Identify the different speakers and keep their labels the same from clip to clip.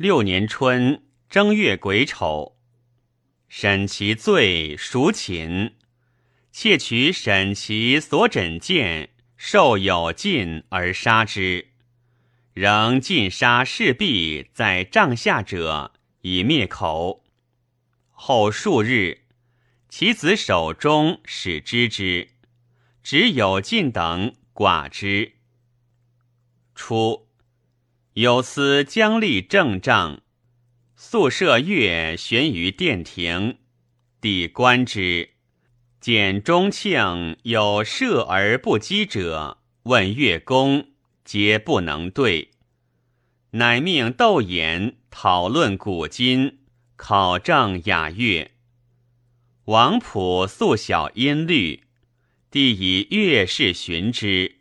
Speaker 1: 六年春正月癸丑，审其罪，赎寝。窃取审其所枕剑，受有禁而杀之。仍尽杀士婢在帐下者，以灭口。后数日，其子手中使知之，只有禁等寡之。初，有司将立正帐，宿舍月悬于殿庭，帝观之。见中庆有射而不击者，问乐公，皆不能对。乃命窦衍讨论古今，考证雅乐。王普素晓音律，帝以乐事寻之。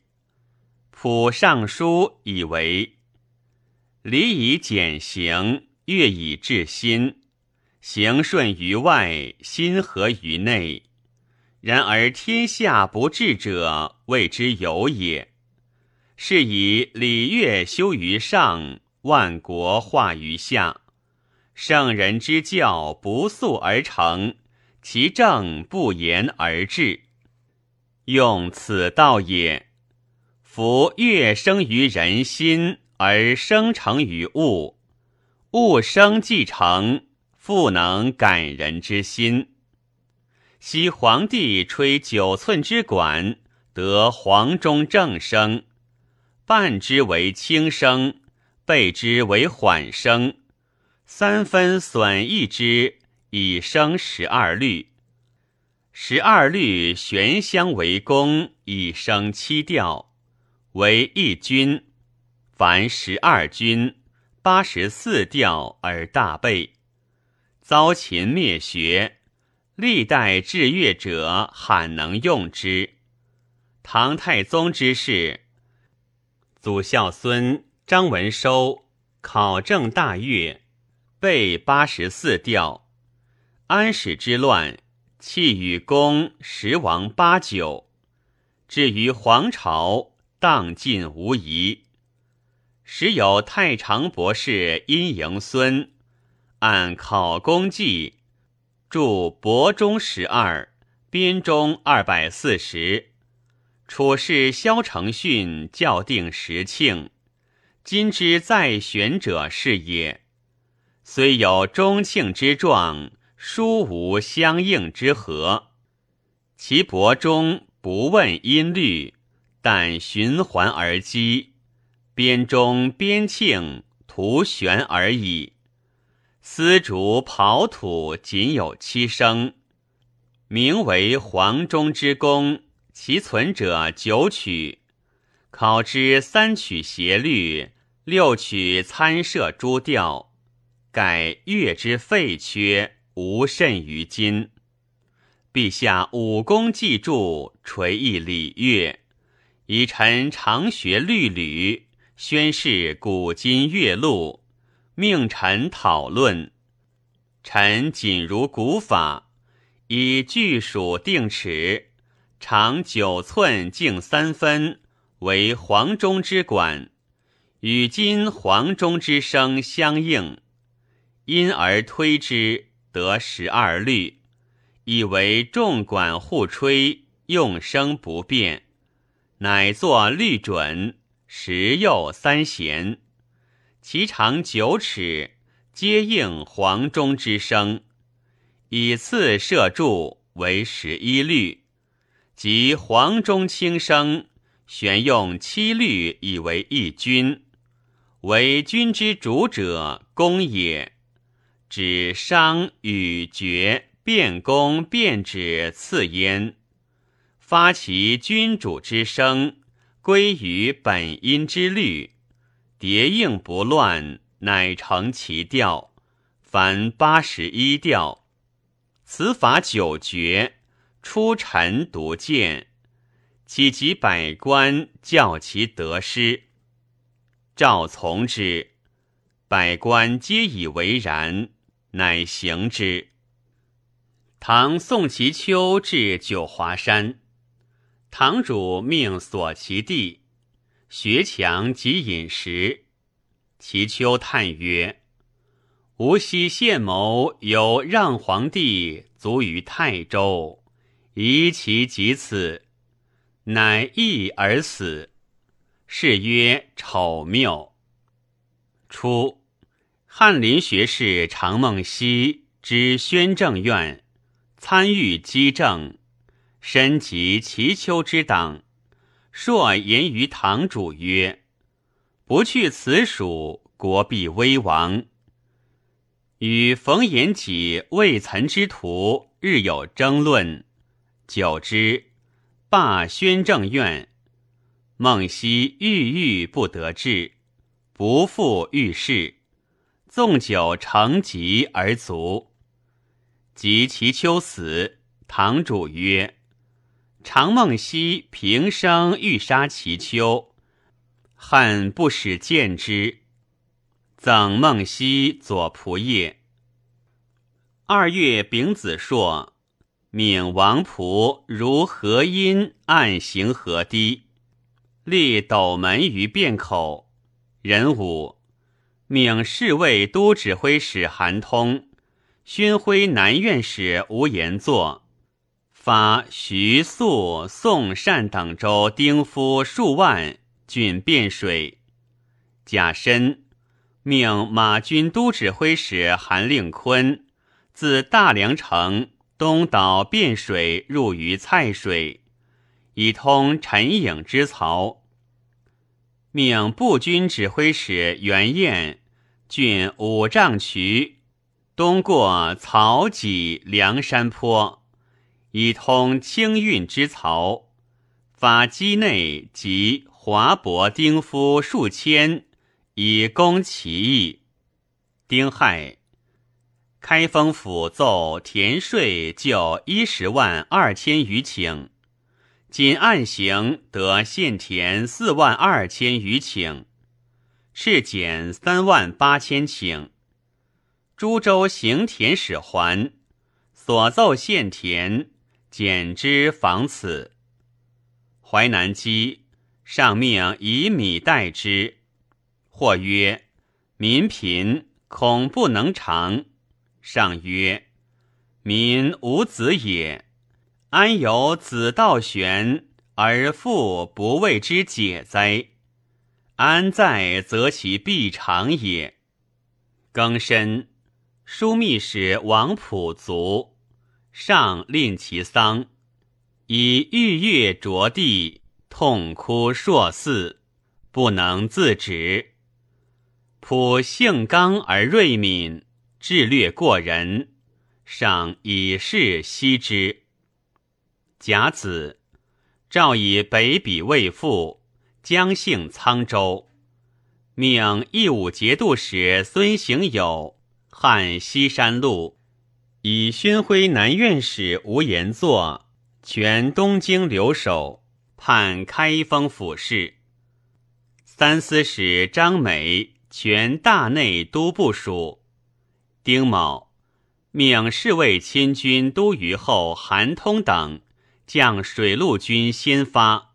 Speaker 1: 普上书以为：礼以简行，乐以治心，行顺于外，心合于内。然而天下不治者，谓之有也。是以礼乐修于上，万国化于下。圣人之教不速而成，其正不言而至，用此道也。夫乐生于人心，而生成于物，物生既成，复能感人之心。昔皇帝吹九寸之管，得黄钟正声，半之为轻声，倍之为缓声，三分损益之，以生十二律。十二律玄香为宫，以生七调，为一君。凡十二军，八十四调而大备，遭秦灭学。历代治乐者罕能用之。唐太宗之事，祖孝孙张文收考证大乐，备八十四调。安史之乱，弃与公十王八九。至于皇朝，荡尽无疑。时有太常博士殷迎孙，按考功绩。著博中十二，编中二百四十。处事萧承训校定时庆，今之在选者是也。虽有中庆之状，殊无相应之和。其伯中不问音律，但循环而击；编中编庆图旋而已。丝竹刨土仅有七声，名为黄钟之功，其存者九曲。考之三曲协律，六曲参涉诸调，改乐之废缺，无甚于今。陛下武功既著，垂意礼乐，以臣常学律吕，宣示古今乐录。命臣讨论，臣谨如古法，以巨鼠定尺，长九寸，径三分，为黄钟之管，与今黄钟之声相应，因而推之得十二律，以为众管互吹，用声不变，乃作律准，十又三弦。其长九尺，皆应黄钟之声，以次射柱为十一律，即黄钟轻声，选用七律以为一军，为军之主者，公也。指商与爵变公变指次焉，发其君主之声，归于本音之律。叠应不乱，乃成其调。凡八十一调，此法九绝，出尘独见。岂及百官教其得失？赵从之，百官皆以为然，乃行之。唐宋其秋至九华山，堂主命锁其地。学强及饮食，其丘叹曰：“吴锡献谋有让皇帝卒于泰州，疑其及此，乃易而死。是曰丑谬。初，翰林学士常梦溪之宣政院，参与机政，身及齐丘之党，朔言于堂主曰：“不去此蜀，国必危亡。”与冯延己、魏岑之徒日有争论，久之，罢宣政院。孟熙郁郁不得志，不复遇事，纵酒成疾而卒。及其秋死，堂主曰：“常梦溪平生欲杀其丘，恨不使见之。”赠梦溪左仆射。二月丙子朔，命王仆如何阴暗行河堤，立斗门于便口。壬午，命侍卫都指挥使韩通、勋徽南院使吴延作，发徐、肃、宋、善等州丁夫数万郡汴水。甲申。命马军都指挥使韩令坤自大梁城东岛汴水入于蔡水，以通陈颖之曹。命步军指挥使袁彦郡五丈渠东过曹济梁山坡，以通清运之曹。发畿内及华伯丁夫数千。以攻其意。丁亥，开封府奏田税就一十万二千余顷，仅案刑得现田四万二千余顷，赤减三万八千顷。株洲行田使还，所奏现田简之防此。淮南基上命以米代之。或曰：“民贫，恐不能长。”上曰：“民无子也，安有子道玄而父不为之解哉？安在则其必长也。”庚申，枢密使王溥卒，上令其丧，以玉月着地，痛哭数四，不能自止。普性刚而锐敏，智略过人，上以示惜之。甲子，诏以北鄙未复，将幸沧州，命义武节度使孙行友汉西山路，以宣徽南院使吴延作全东京留守，判开封府事。三司使张美。全大内都部署。丁卯，命侍卫亲军都虞候韩通等将水陆军先发。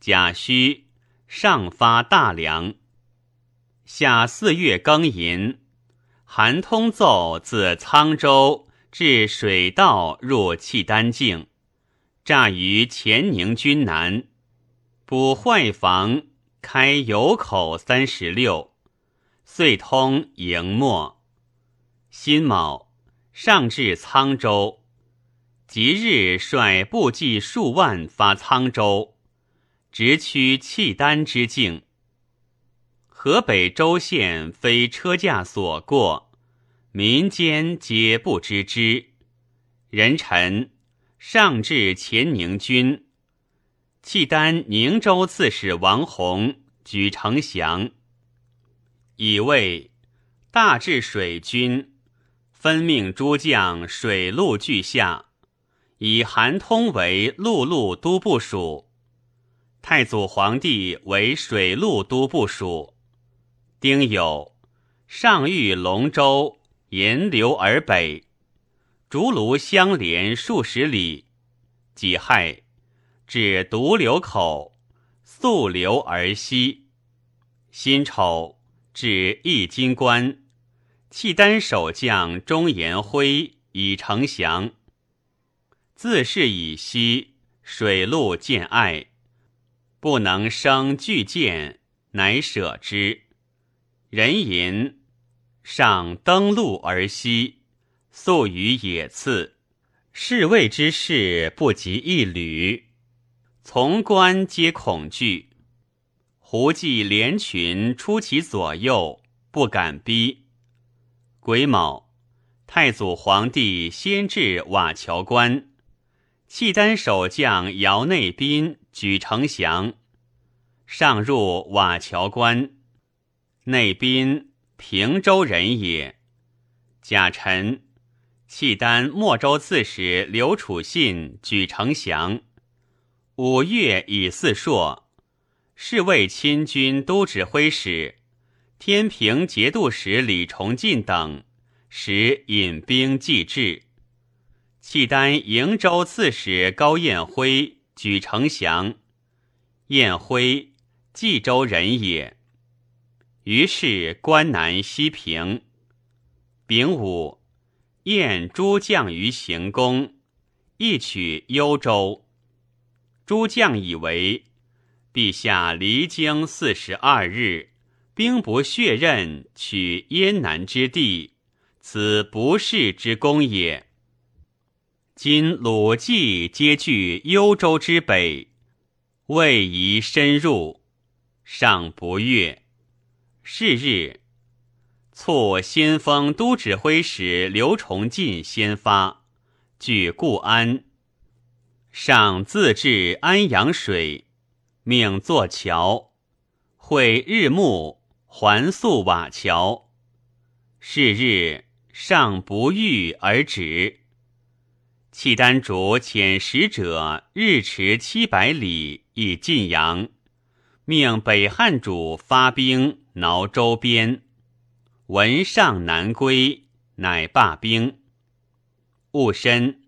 Speaker 1: 甲戌，上发大梁。夏四月庚寅，韩通奏自沧州至水道入契丹境，诈于乾宁军南，补坏房，开油口三十六。遂通营末，辛卯，上至沧州，即日率部骑数万发沧州，直趋契丹之境。河北州县非车驾所过，民间皆不知之。人臣上至乾宁军，契丹宁州刺史王弘举城降。以为大治水军，分命诸将水陆俱下，以韩通为陆路都部署，太祖皇帝为水陆都部署。丁酉，上谕龙州，沿流而北，竹庐相连数十里。己亥，至独流口，溯流而西。辛丑。至易经关，契丹守将钟延辉以丞降。自是以西水陆见爱，不能生巨舰，乃舍之。人吟上登陆而西，宿于野次。侍卫之事不及一旅，从官皆恐惧。胡骑连群出其左右，不敢逼。癸卯，太祖皇帝先至瓦桥关，契丹守将姚内宾举城降，上入瓦桥关。内宾平州人也。贾臣。契丹莫州刺史刘楚信举城降。五月以四朔，侍卫亲军都指挥使、天平节度使李崇进等使引兵继至。契丹瀛州刺史高彦辉举城降。彦辉冀州人也。于是关南西平。丙午。燕诸将于行宫，一取幽州。诸将以为陛下离京四十二日，兵不血刃，取燕南之地，此不世之功也。今鲁冀皆据幽州之北，未宜深入，尚不悦。是日。促先锋都指挥使刘崇进先发，据固安，上自治安阳水，命作桥，会日暮，还宿瓦桥。是日上不遇而止。契丹主遣使者日驰七百里以晋阳，命北汉主发兵挠周边。闻上南归，乃罢兵。戊申，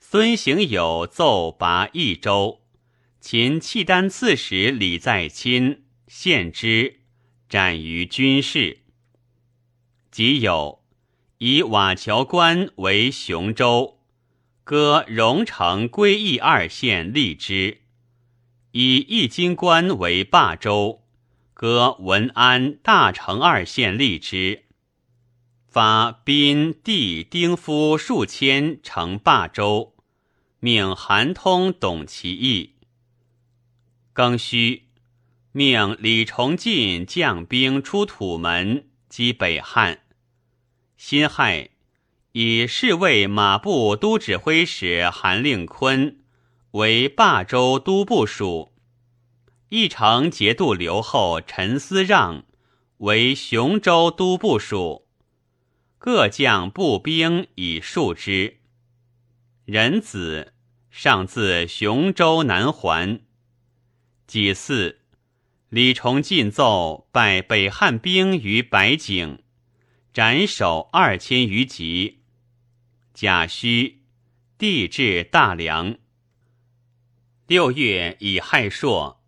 Speaker 1: 孙行友奏拔益州，秦契丹刺史李在钦献之，斩于军事。己酉，以瓦桥关为雄州，割荣城、归义二县立之；以义金关为霸州。割文安、大成二县立之，发宾、地、丁夫数千成霸州，命韩通董其意。庚戌，命李崇进将兵出土门击北汉。辛亥，以侍卫马步都指挥使韩令坤为霸州都部署。义城节度留后陈思让为雄州都部署，各将步兵以数之。仁子上自雄州南还。己巳，李崇进奏败北汉兵于白井，斩首二千余级。甲戌，地至大梁。六月乙亥朔。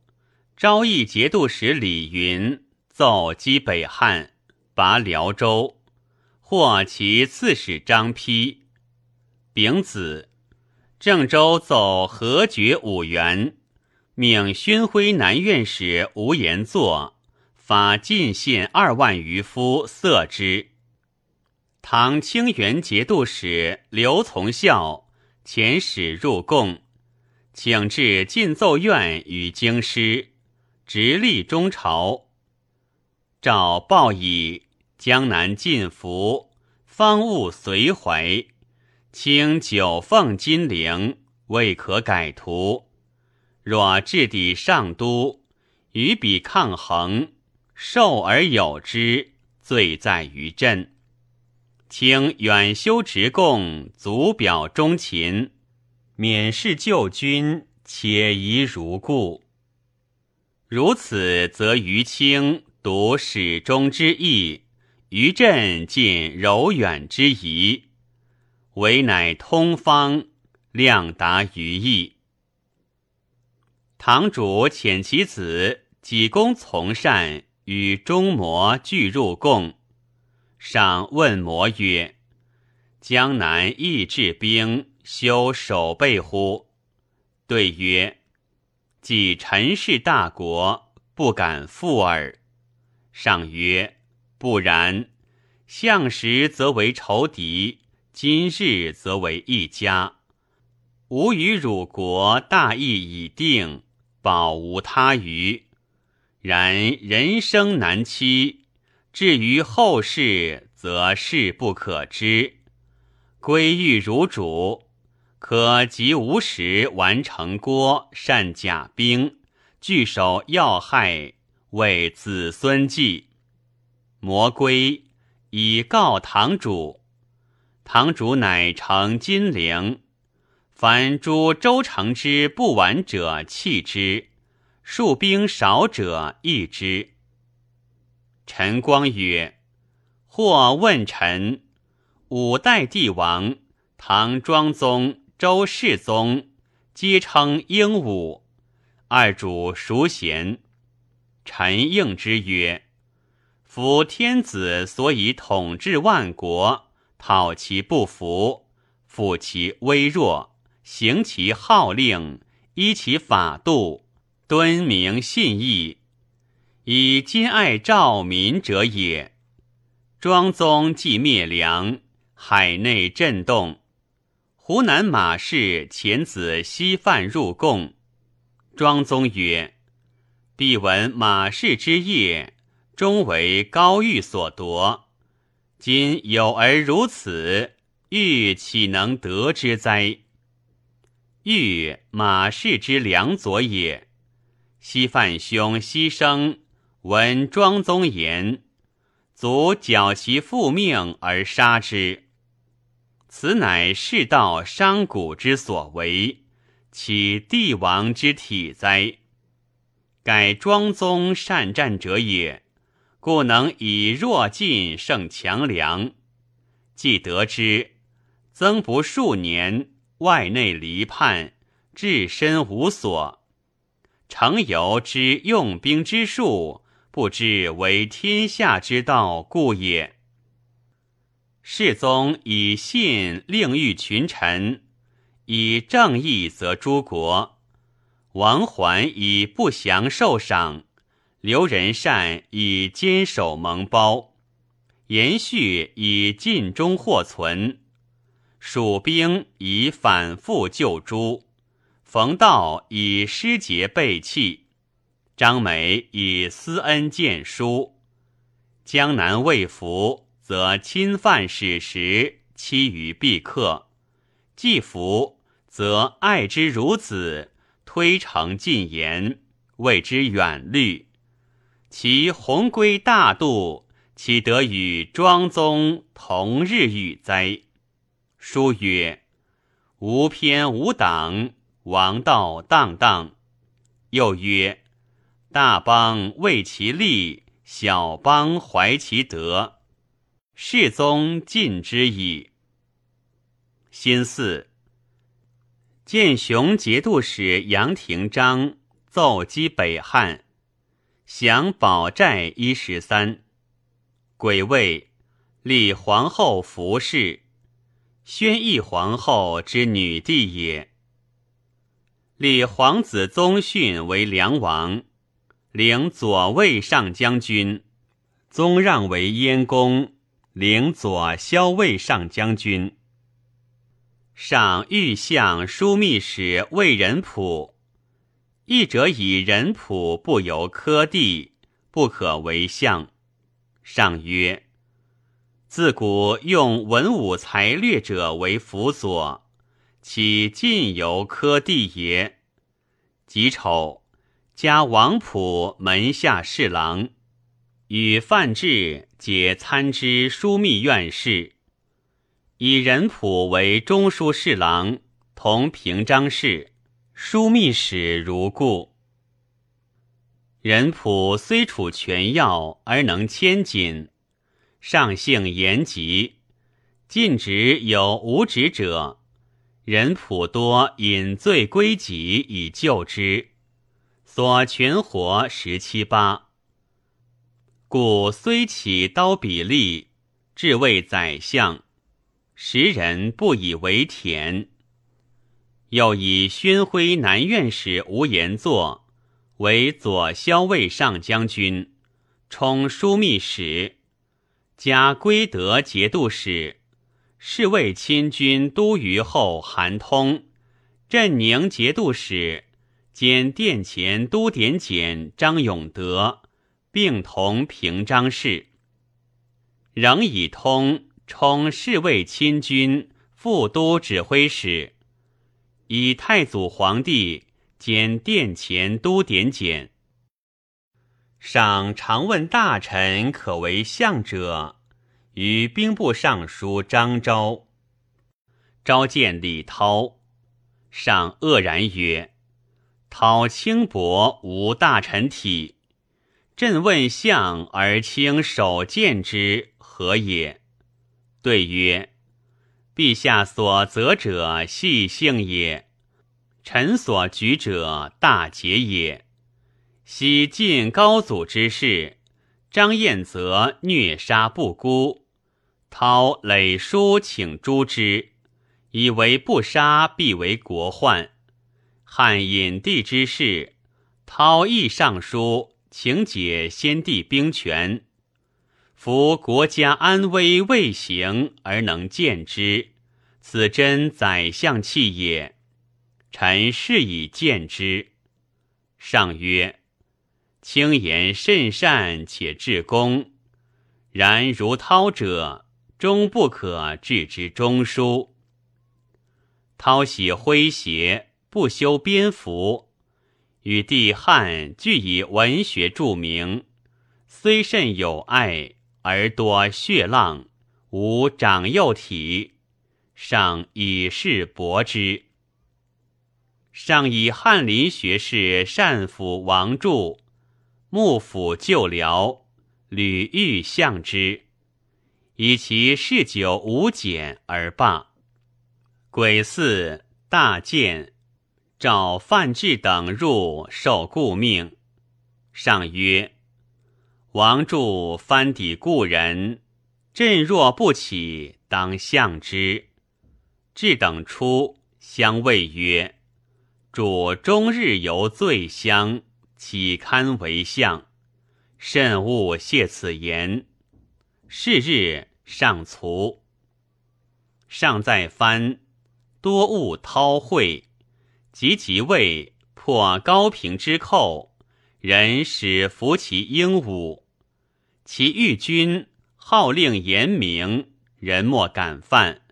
Speaker 1: 昭义节度使李云奏击北汉，拔辽州，获其刺史张丕。丙子，郑州奏何爵五原，命宣徽南院使吴延作发进献二万余夫色之。唐清源节度使刘从孝遣使入贡，请至进奏院与京师。直隶中朝，诏报以江南晋服，方物随怀，清九凤金陵，未可改图。若置抵上都，与彼抗衡，受而有之，罪在于朕。请远修直贡，足表忠勤，免事旧君，且宜如故。如此，则于清独始终之意，于朕尽柔远之仪，唯乃通方，量达于意。堂主遣其子己公从善与中模俱入贡，上问魔曰：“江南亦治兵，修守备乎？”对曰：“即陈氏大国，不敢负耳。”上曰：“不然。相时则为仇敌，今日则为一家。吾与汝国大义已定，保无他虞。然人生难期，至于后世，则事不可知。归欲如主，可及无时完成郭，善甲兵，据守要害。”为子孙祭，魔归以告堂主。堂主乃成金陵。凡诸周城之不完者弃之，戍兵少者易之。陈光曰：“或问臣，五代帝王，唐庄宗、周世宗，皆称英武，二主孰贤？”臣应之曰：“夫天子所以统治万国，讨其不服，抚其微弱，行其号令，依其法度，敦明信义，以兼爱兆民者也。庄宗既灭梁，海内震动。湖南马氏遣子西犯入贡，庄宗曰。”必闻马氏之业，终为高玉所夺。今有而如此，玉岂能得之哉？玉马氏之良佐也。西范兄牺牲，闻庄宗言，卒缴其父命而杀之。此乃世道商贾之所为，岂帝王之体哉？盖庄宗善战者也，故能以弱进胜强梁。既得之，曾不数年，外内离叛，置身无所。成由之用兵之术，不知为天下之道故也。世宗以信令御群臣，以正义则诸国。王桓以不祥受赏，刘仁善以坚守蒙包，延续以尽忠获存，蜀兵以反复救诸，冯道以失节背弃，张美以私恩见书。江南未服，则侵犯史实，欺于必克；既服，则爱之如子。推诚进言，谓之远虑。其鸿归大度，岂得与庄宗同日语哉？书曰：“无偏无党，王道荡荡。”又曰：“大邦为其利，小邦怀其德。”世宗尽之矣。心四。建雄节度使杨廷章奏击北汉，降保寨一十三。癸未，立皇后服氏，宣义皇后之女弟也。立皇子宗训为梁王，领左卫上将军；宗让为燕公，领左骁卫上将军。上御相枢密使魏仁普，义者以仁普不由科第，不可为相。上曰：自古用文武才略者为辅佐，岂尽由科第也？己丑，加王普门下侍郎，与范质皆参知枢密院事。以仁普为中书侍郎，同平章事，枢密使如故。仁普虽处权要，而能谦谨，上性严吉，尽职有无职者，仁普多饮醉归己以救之，所全活十七八。故虽起刀比利。至为宰相，时人不以为田。又以宣徽南院使吴延作为左骁卫上将军，充枢密使，加归德节度使，侍卫亲军都虞候韩通，镇宁节度使兼殿前都点检张永德，并同平章事。仍以通充侍卫亲军副都指挥使，以太祖皇帝兼殿前都点检。上常问大臣可为相者，与兵部尚书张昭。召见李涛，上愕然曰：“涛轻薄无大臣体，朕问相而轻手见之。”何也？对曰：“陛下所责者细性也，臣所举者大节也。昔晋高祖之事，张彦则虐杀不孤，涛累书请诛之，以为不杀必为国患。汉隐帝之事，涛亦上书请解先帝兵权。”夫国家安危未行而能见之，此真宰相气也。臣是以见之。上曰：“轻言甚善且至公，然如涛者，终不可置之中书。涛喜诙谐，不修边幅，与帝汉俱以文学著名，虽甚有爱。”而多血浪，无长幼体，上以示薄之。上以翰林学士善辅王著、幕府旧僚吕玉相之，以其嗜酒无减而罢。癸巳，大建，召范质等入，受顾命。上曰。王柱翻抵故人，朕若不起，当相之。至等出，相谓曰：“主终日游醉乡，岂堪为相？慎勿谢此言。”是日上卒。上在藩，多务韬晦，及即位，破高平之寇，人使服其英武。其御军号令严明，人莫敢犯。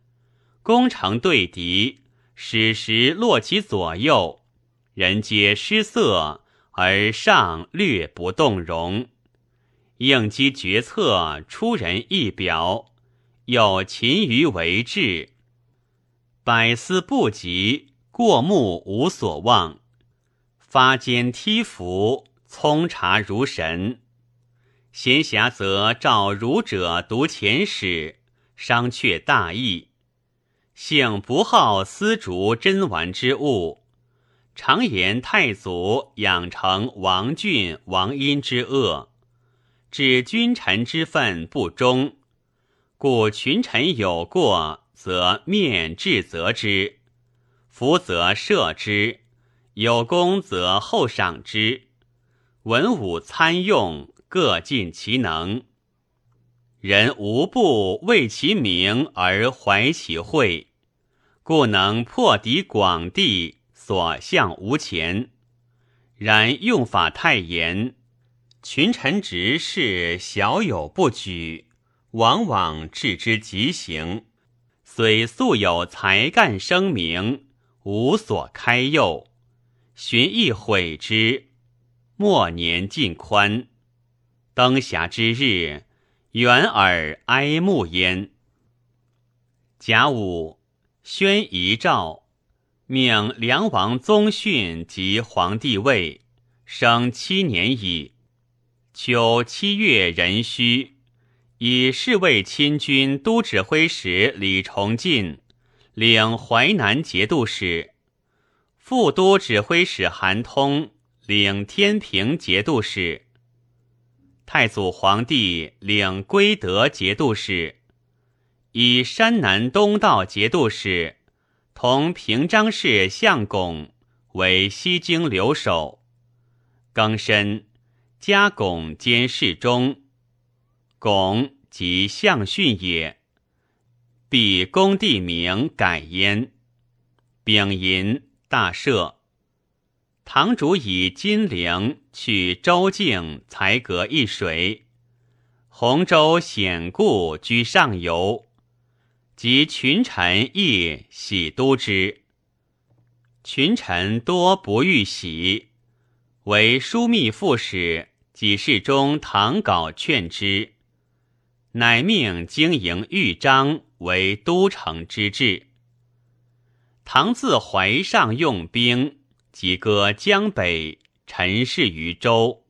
Speaker 1: 攻城对敌，矢石落其左右，人皆失色，而上略不动容。应机决策，出人意表，有勤于为治，百思不及，过目无所望。发间梯服，聪察如神。闲暇则召儒者读前史，商榷大义。性不好丝竹珍玩之物，常言太祖养成王俊、王殷之恶，指君臣之分不忠，故群臣有过，则面治责之；福则赦之；有功则厚赏之。文武参用。各尽其能，人无不为其名而怀其惠，故能破敌广地，所向无前。然用法太严，群臣直事小有不举，往往置之极刑。虽素有才干声名，无所开诱，寻亦悔之。末年尽宽。灯霞之日，远耳哀慕焉。甲午，宣遗诏，命梁王宗训及皇帝位，生七年矣。秋七月壬戌，以侍卫亲军都指挥使李崇进领淮南节度使，副都指挥使韩通领天平节度使。太祖皇帝领归德节度使，以山南东道节度使，同平章事相巩为西京留守。庚申，加巩兼侍中。巩即相训也。必公地名改焉。丙寅，大赦。堂主以金陵去周境，才隔一水。洪州显故居上游，及群臣亦喜都之。群臣多不欲喜，为枢密副使几事中唐稿劝之，乃命经营豫章为都城之志。唐自淮上用兵。即割江北，陈氏于州，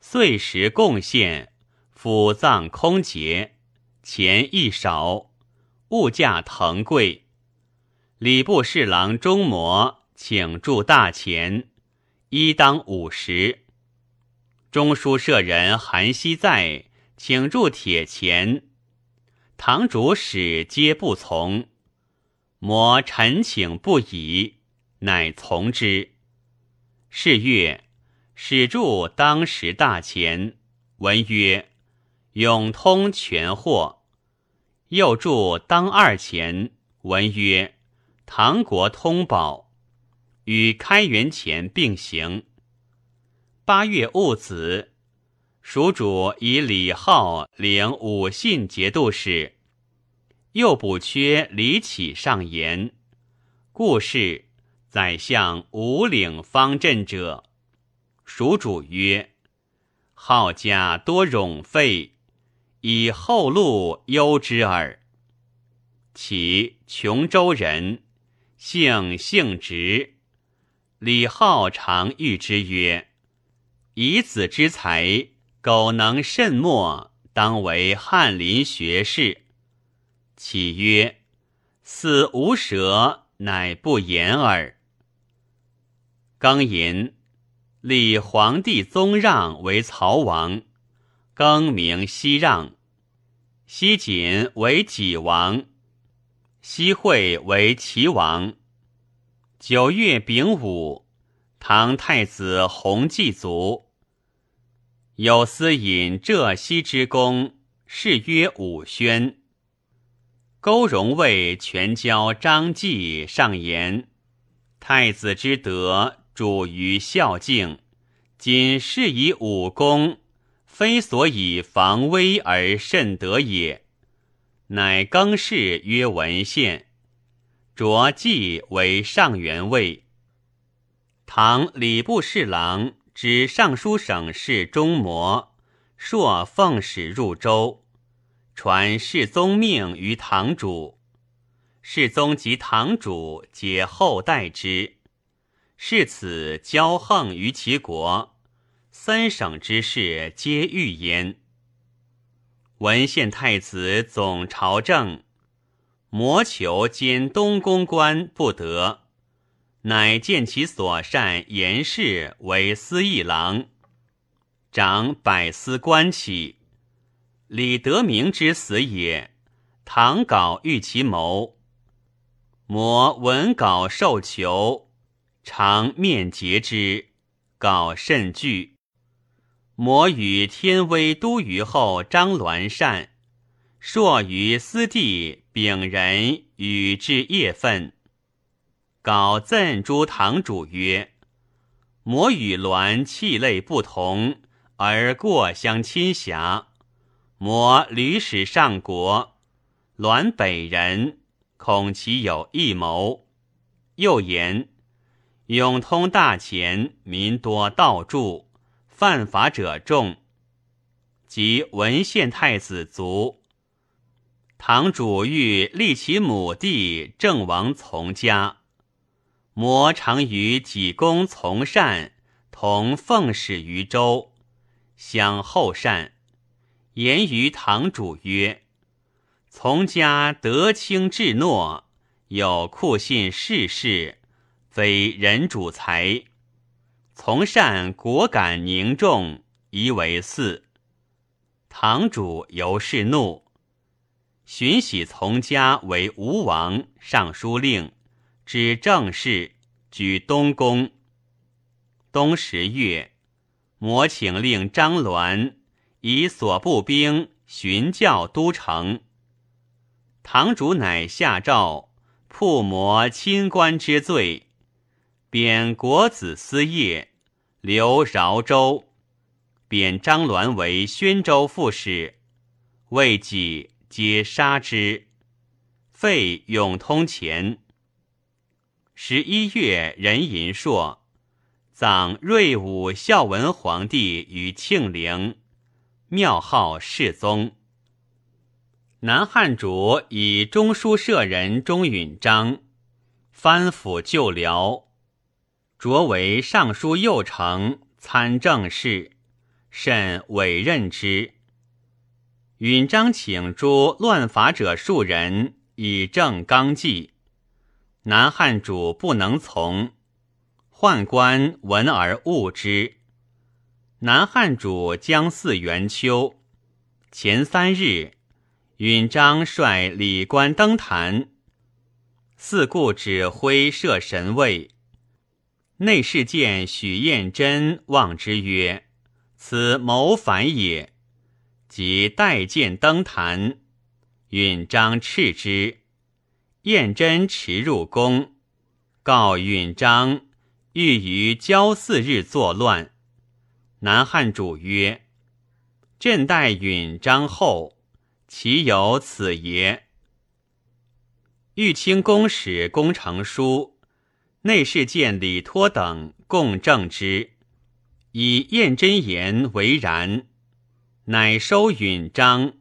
Speaker 1: 岁时贡献，府葬空竭，钱亦少，物价腾贵。礼部侍郎钟模请铸大钱，一当五十。中书舍人韩熙载请铸铁钱，堂主使皆不从。模陈请不已，乃从之。是月，始铸当时大钱，文曰：“永通全货。”又铸当二钱，文曰：“唐国通宝。”与开元钱并行。八月戊子，蜀主以李浩领武信节度使，又补缺李启上言，故事。宰相无领方阵者，蜀主曰：“号家多冗费，以后路忧之耳。”其琼州人，姓姓直。李浩常谕之曰：“以子之才，苟能慎默，当为翰林学士。”启曰：“死无舌，乃不言耳。”庚寅，立皇帝宗让为曹王，更名西让；西锦为己王，西惠为齐王。九月丙午，唐太子弘济卒。有司引浙西之功，谥曰武宣。勾荣卫全交张继上言：太子之德。主于孝敬，今是以武功，非所以防危而甚得也。乃更谥曰文献，着继为上元尉。唐礼部侍郎指尚书省事中模，朔奉使入州，传世宗命于堂主，世宗及堂主皆后代之。是此骄横于其国，三省之事皆欲焉。文献太子总朝政，谋求兼东宫官不得，乃见其所善言事为司议郎，掌百司官起。李德明之死也，唐稿欲其谋，摩文稿受囚。常面结之，稿甚惧。摩与天威都虞后张鸾善，朔于私地丙人与之夜愤。稿赠诸堂主曰：“摩与鸾气类不同，而过相亲狭。摩屡使上国，鸾北人，恐其有异谋。”又言。永通大钱，民多盗铸，犯法者众。及文献太子卒，堂主欲立其母弟郑王从家，摩常与己公从善同奉使于周，相后善，言于堂主曰：“从家德清至诺，有酷信世事。”非人主才，从善果敢凝重，宜为嗣。堂主由是怒，荀喜从家为吴王尚书令，知政事，居东宫。冬十月，魔请令张鸾以所部兵巡教都城。堂主乃下诏，铺魔亲官之罪，贬国子司业，留饶州。贬张鸾为宣州副使，未几，皆杀之。废永通前。十一月，壬寅朔，葬睿武孝文皇帝于庆陵，庙号世宗。南汉主以中书舍人钟允章，藩府旧辽，擢为尚书右丞、参政事。甚委任之。允章请诸乱法者数人以正纲纪，南汉主不能从，宦官闻而恶之。南汉主将祀元秋，前三日，允章率礼官登坛，四顾指挥设神位，内侍监许彦真望之曰。此谋反也。即待见登坛，允章斥之。燕真驰入宫，告允章欲于交四日作乱。南汉主曰：“朕待允章后，岂有此也？”玉清宫使工程书、内侍监李托等共证之。以燕真言为然，乃收允章，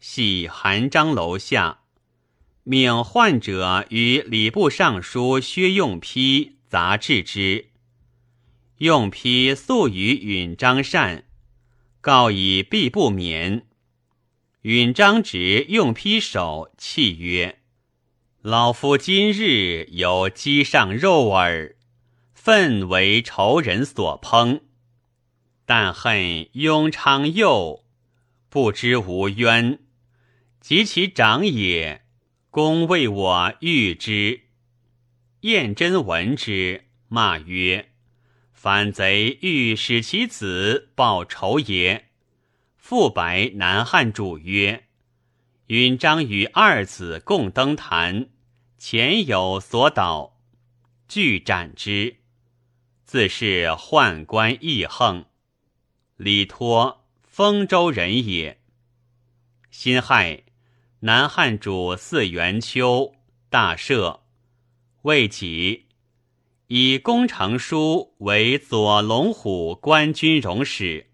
Speaker 1: 系韩章楼下，命患者与礼部尚书薛用丕杂治之。用批素与允章善，告以必不免。允章执用批手，泣曰：“老夫今日有鸡上肉耳，愤为仇人所烹。”但恨雍昌幼，不知无冤，及其长也，公为我遇之。燕真闻之，骂曰：“反贼欲使其子报仇也。”复白南汉主曰：“允章与二子共登坛，前有所导，俱斩之。自是宦官义横。”李托，丰州人也。辛亥，南汉主祀元秋，大赦。未几，以工程书为左龙虎官军容使，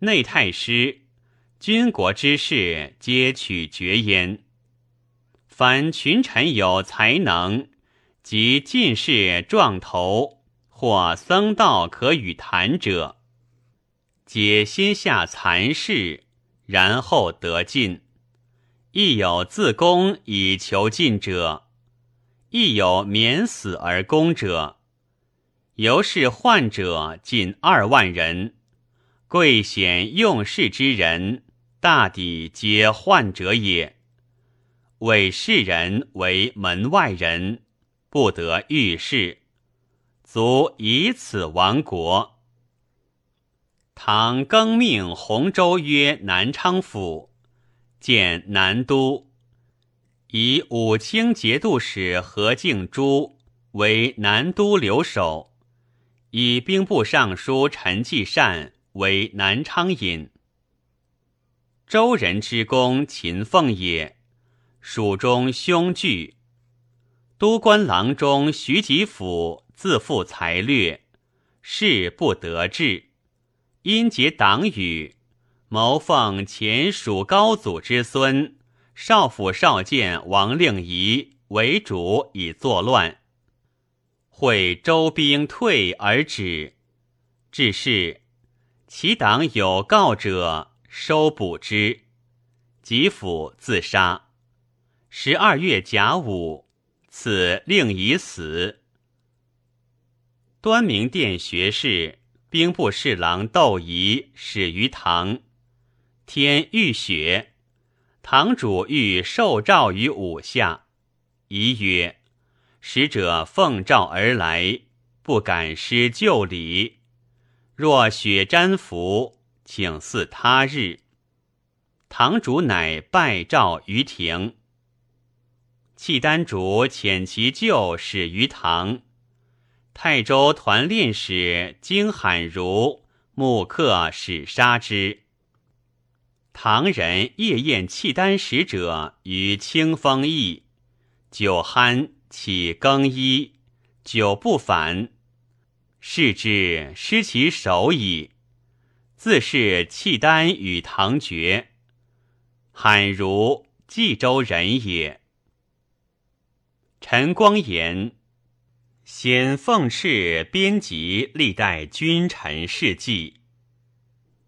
Speaker 1: 内太师、军国之事皆取决焉。凡群臣有才能及进士壮头或僧道可与谈者。皆先下残事，然后得进；亦有自宫以求进者，亦有免死而攻者。由是患者近二万人，贵显用事之人，大抵皆患者也。委世人为门外人，不得遇事，足以此亡国。唐更命洪州曰南昌府，建南都，以武清节度使何敬珠为南都留守，以兵部尚书陈继善为南昌尹。周人之公秦凤也，蜀中凶惧。都官郎中徐吉甫自负才略，事不得志。因结党羽，谋奉前蜀高祖之孙少府少监王令仪为主，以作乱。会周兵退而止，至是其党有告者，收捕之。吉府自杀。十二月甲午，赐令仪死。端明殿学士。兵部侍郎窦仪始于唐，天欲雪，堂主欲受诏于五下，疑曰：“使者奉诏而来，不敢失旧礼。若雪沾服，请祀他日。”堂主乃拜诏于庭。契丹主遣其旧使于堂。泰州团练使金罕如木刻使杀之。唐人夜宴契丹使者于清风驿，酒酣起更衣，酒不返，视之失其手矣。自是契丹与唐绝。罕如冀州人也。陈光言。先奉敕编辑历代君臣事迹，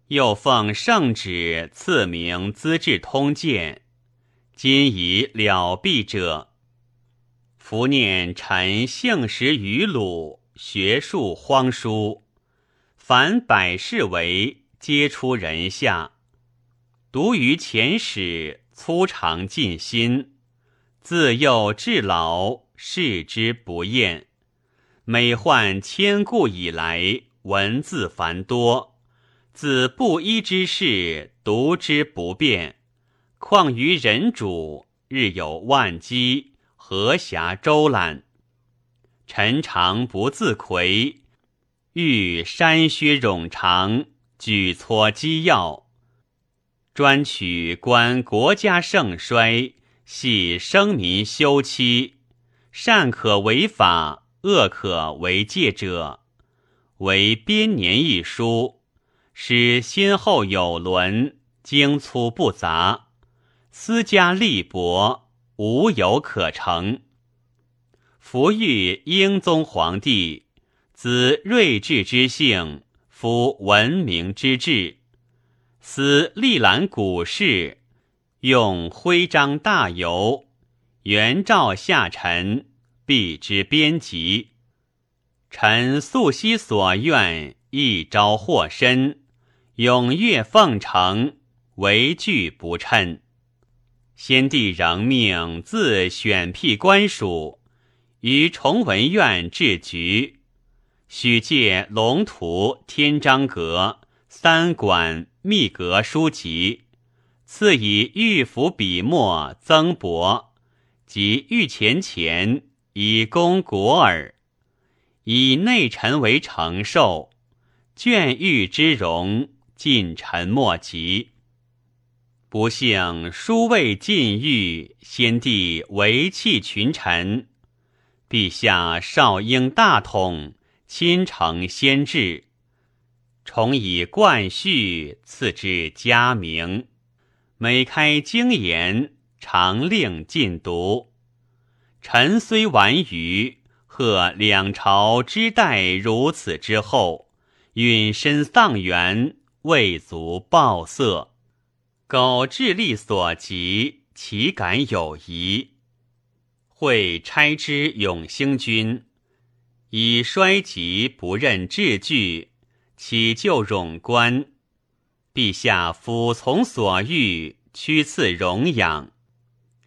Speaker 1: 又奉圣旨赐名《资治通鉴》，今已了毕者，伏念臣幸时于鲁，学术荒疏，凡百事为，皆出人下。独于前史，粗长尽心，自幼至老，视之不厌。每患千故以来，文字繁多，自布衣之事，读之不便。况于人主，日有万机，何暇周览？臣常不自愧，欲删削冗长，举撮机要，专取观国家盛衰，系生民休戚，善可为法。恶可为戒者，为编年一书，使先后有伦，精粗不杂，私家力薄，无有可成。夫欲英宗皇帝，子睿智之性，夫文明之治，思历览古事，用徽章大游，元诏下臣。必之编辑，臣素昔所愿，一朝获身，踊跃奉承，为惧不称。先帝仍命自选辟官署，于崇文院置局，许借龙图、天章阁、三馆、秘阁书籍，赐以御府笔墨增帛及御前钱。以供国耳，以内臣为承受，眷欲之容，近臣莫及。不幸殊未尽欲，先帝为弃群臣。陛下少应大统，亲承先制，重以冠序赐之佳名。每开经言，常令禁读。臣虽顽愚，贺两朝之代如此之后，允身丧元，未足报色。苟智力所及，岂敢有疑？会差之永兴军，以衰疾不任治具，岂就冗官？陛下俯从所欲，屈赐荣养。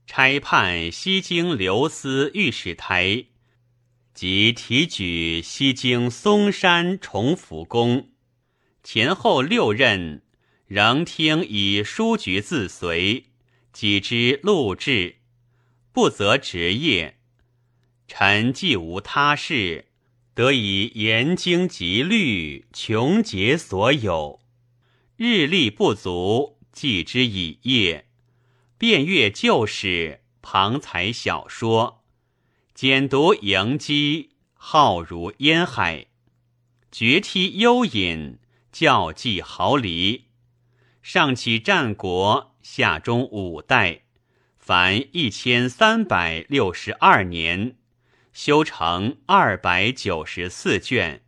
Speaker 1: 差判西京留司御史台，即提举西京嵩山崇福宫，前后六任，仍听以书局自随，己之录制，不择职业。臣既无他事，得以严经极律，穷竭所有，日力不足，记之以业。遍阅旧史，旁采小说，简读迎击，浩如烟海；绝梯幽隐，教记毫厘。上起战国，下中五代，凡一千三百六十二年，修成二百九十四卷。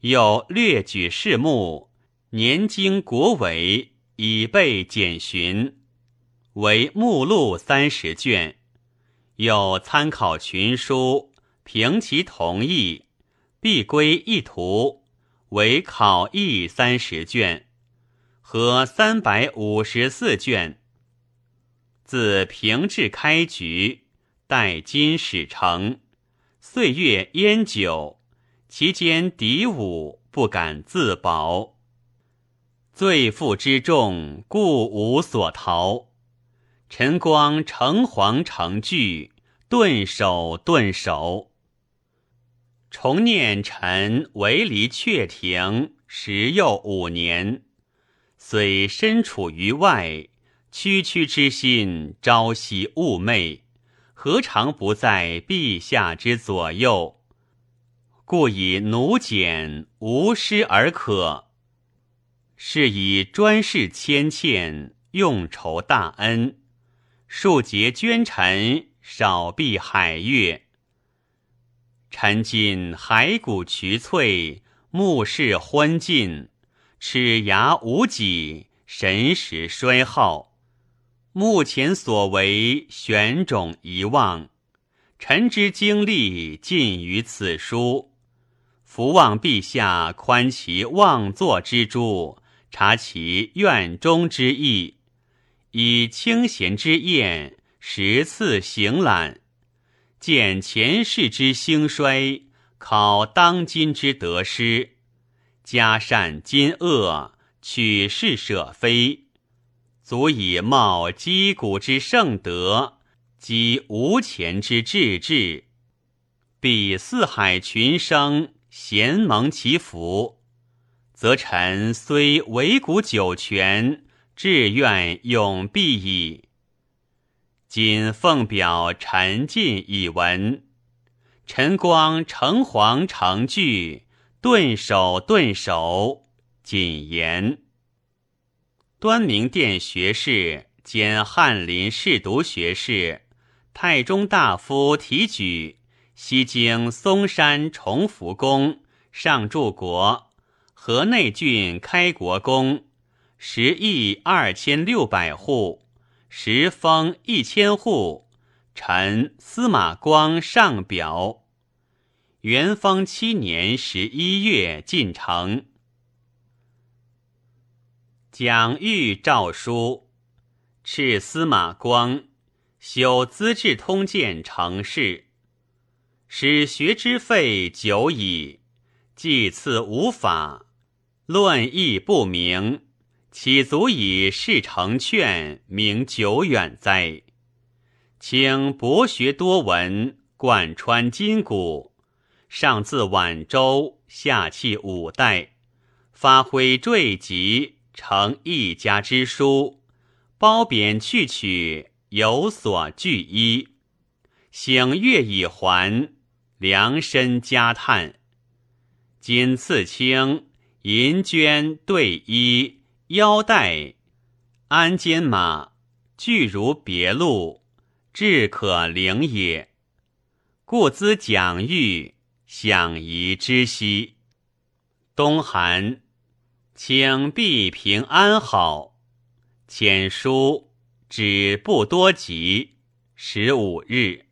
Speaker 1: 又略举事目，年经国伟，以备简寻。为目录三十卷，有参考群书，凭其同意，必归一图，为考译三十卷，合三百五十四卷。自平治开局，待今始成。岁月烟久，其间敌伍不敢自保。罪负之重，故无所逃。晨光诚惶诚惧，顿首顿首。重念臣为离阙庭，时又五年，虽身处于外。区区之心，朝夕寤寐，何尝不在陛下之左右？故以奴简无失而可，是以专事谦欠，用酬大恩，数节捐臣，少避海月。臣今骸骨憔悴，目视昏尽，齿牙无几，神识衰耗。目前所为，玄种遗忘。臣之精力尽于此书。伏望陛下宽其妄作之诛，察其愿中之意，以清闲之宴，十次行览，见前世之兴衰，考当今之得失，加善今恶，取是舍非。足以冒击鼓之盛德，积无前之志志，必四海群生咸蒙其福，则臣虽为古九泉，志愿永必矣。今奉表陈进以闻，陈光诚惶诚惧，顿首顿首，谨言。端明殿学士兼翰林侍读学士，太中大夫提举西京嵩山崇福宫上柱国，河内郡开国公，十亿二千六百户，十封一千户。臣司马光上表。元丰七年十一月进城。蒋玉诏书，敕司马光修《资治通鉴》成事，使学之费久矣，既次无法，论义不明，岂足以事成劝，名久远哉？请博学多闻，贯穿筋骨，上自晚周，下契五代，发挥坠集。成一家之书，褒贬去取，有所据依。醒月已还，量身加叹。今赐卿银绢对衣腰带鞍肩马，俱如别路，至可领也。故兹蒋玉，享宜之兮。冬寒。请必平安好。简书只不多急，十五日。